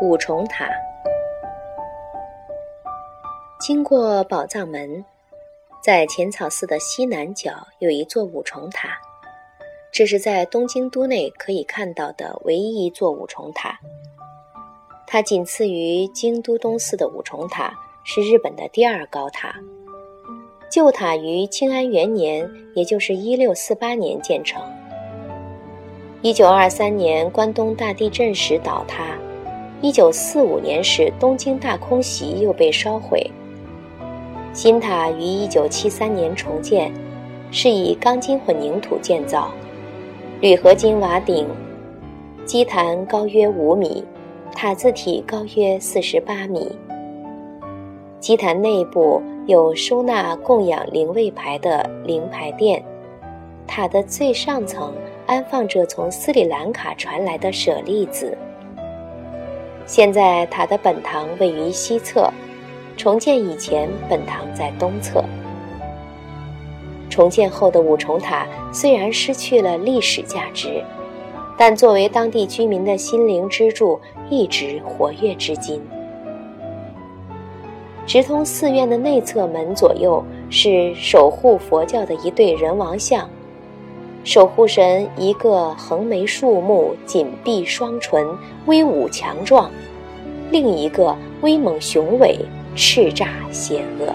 五重塔。经过宝藏门，在浅草寺的西南角有一座五重塔，这是在东京都内可以看到的唯一一座五重塔。它仅次于京都东寺的五重塔，是日本的第二高塔。旧塔于清安元年，也就是一六四八年建成。一九二三年关东大地震时倒塌，一九四五年时东京大空袭又被烧毁。新塔于一九七三年重建，是以钢筋混凝土建造，铝合金瓦顶，基坛高约五米，塔字体高约四十八米。基坛内部有收纳供养灵位牌的灵牌殿，塔的最上层安放着从斯里兰卡传来的舍利子。现在塔的本堂位于西侧。重建以前，本堂在东侧。重建后的五重塔虽然失去了历史价值，但作为当地居民的心灵支柱，一直活跃至今。直通寺院的内侧门左右是守护佛教的一对人王像，守护神一个横眉竖目紧闭双唇威武强壮另一个威猛雄伟叱咤险恶。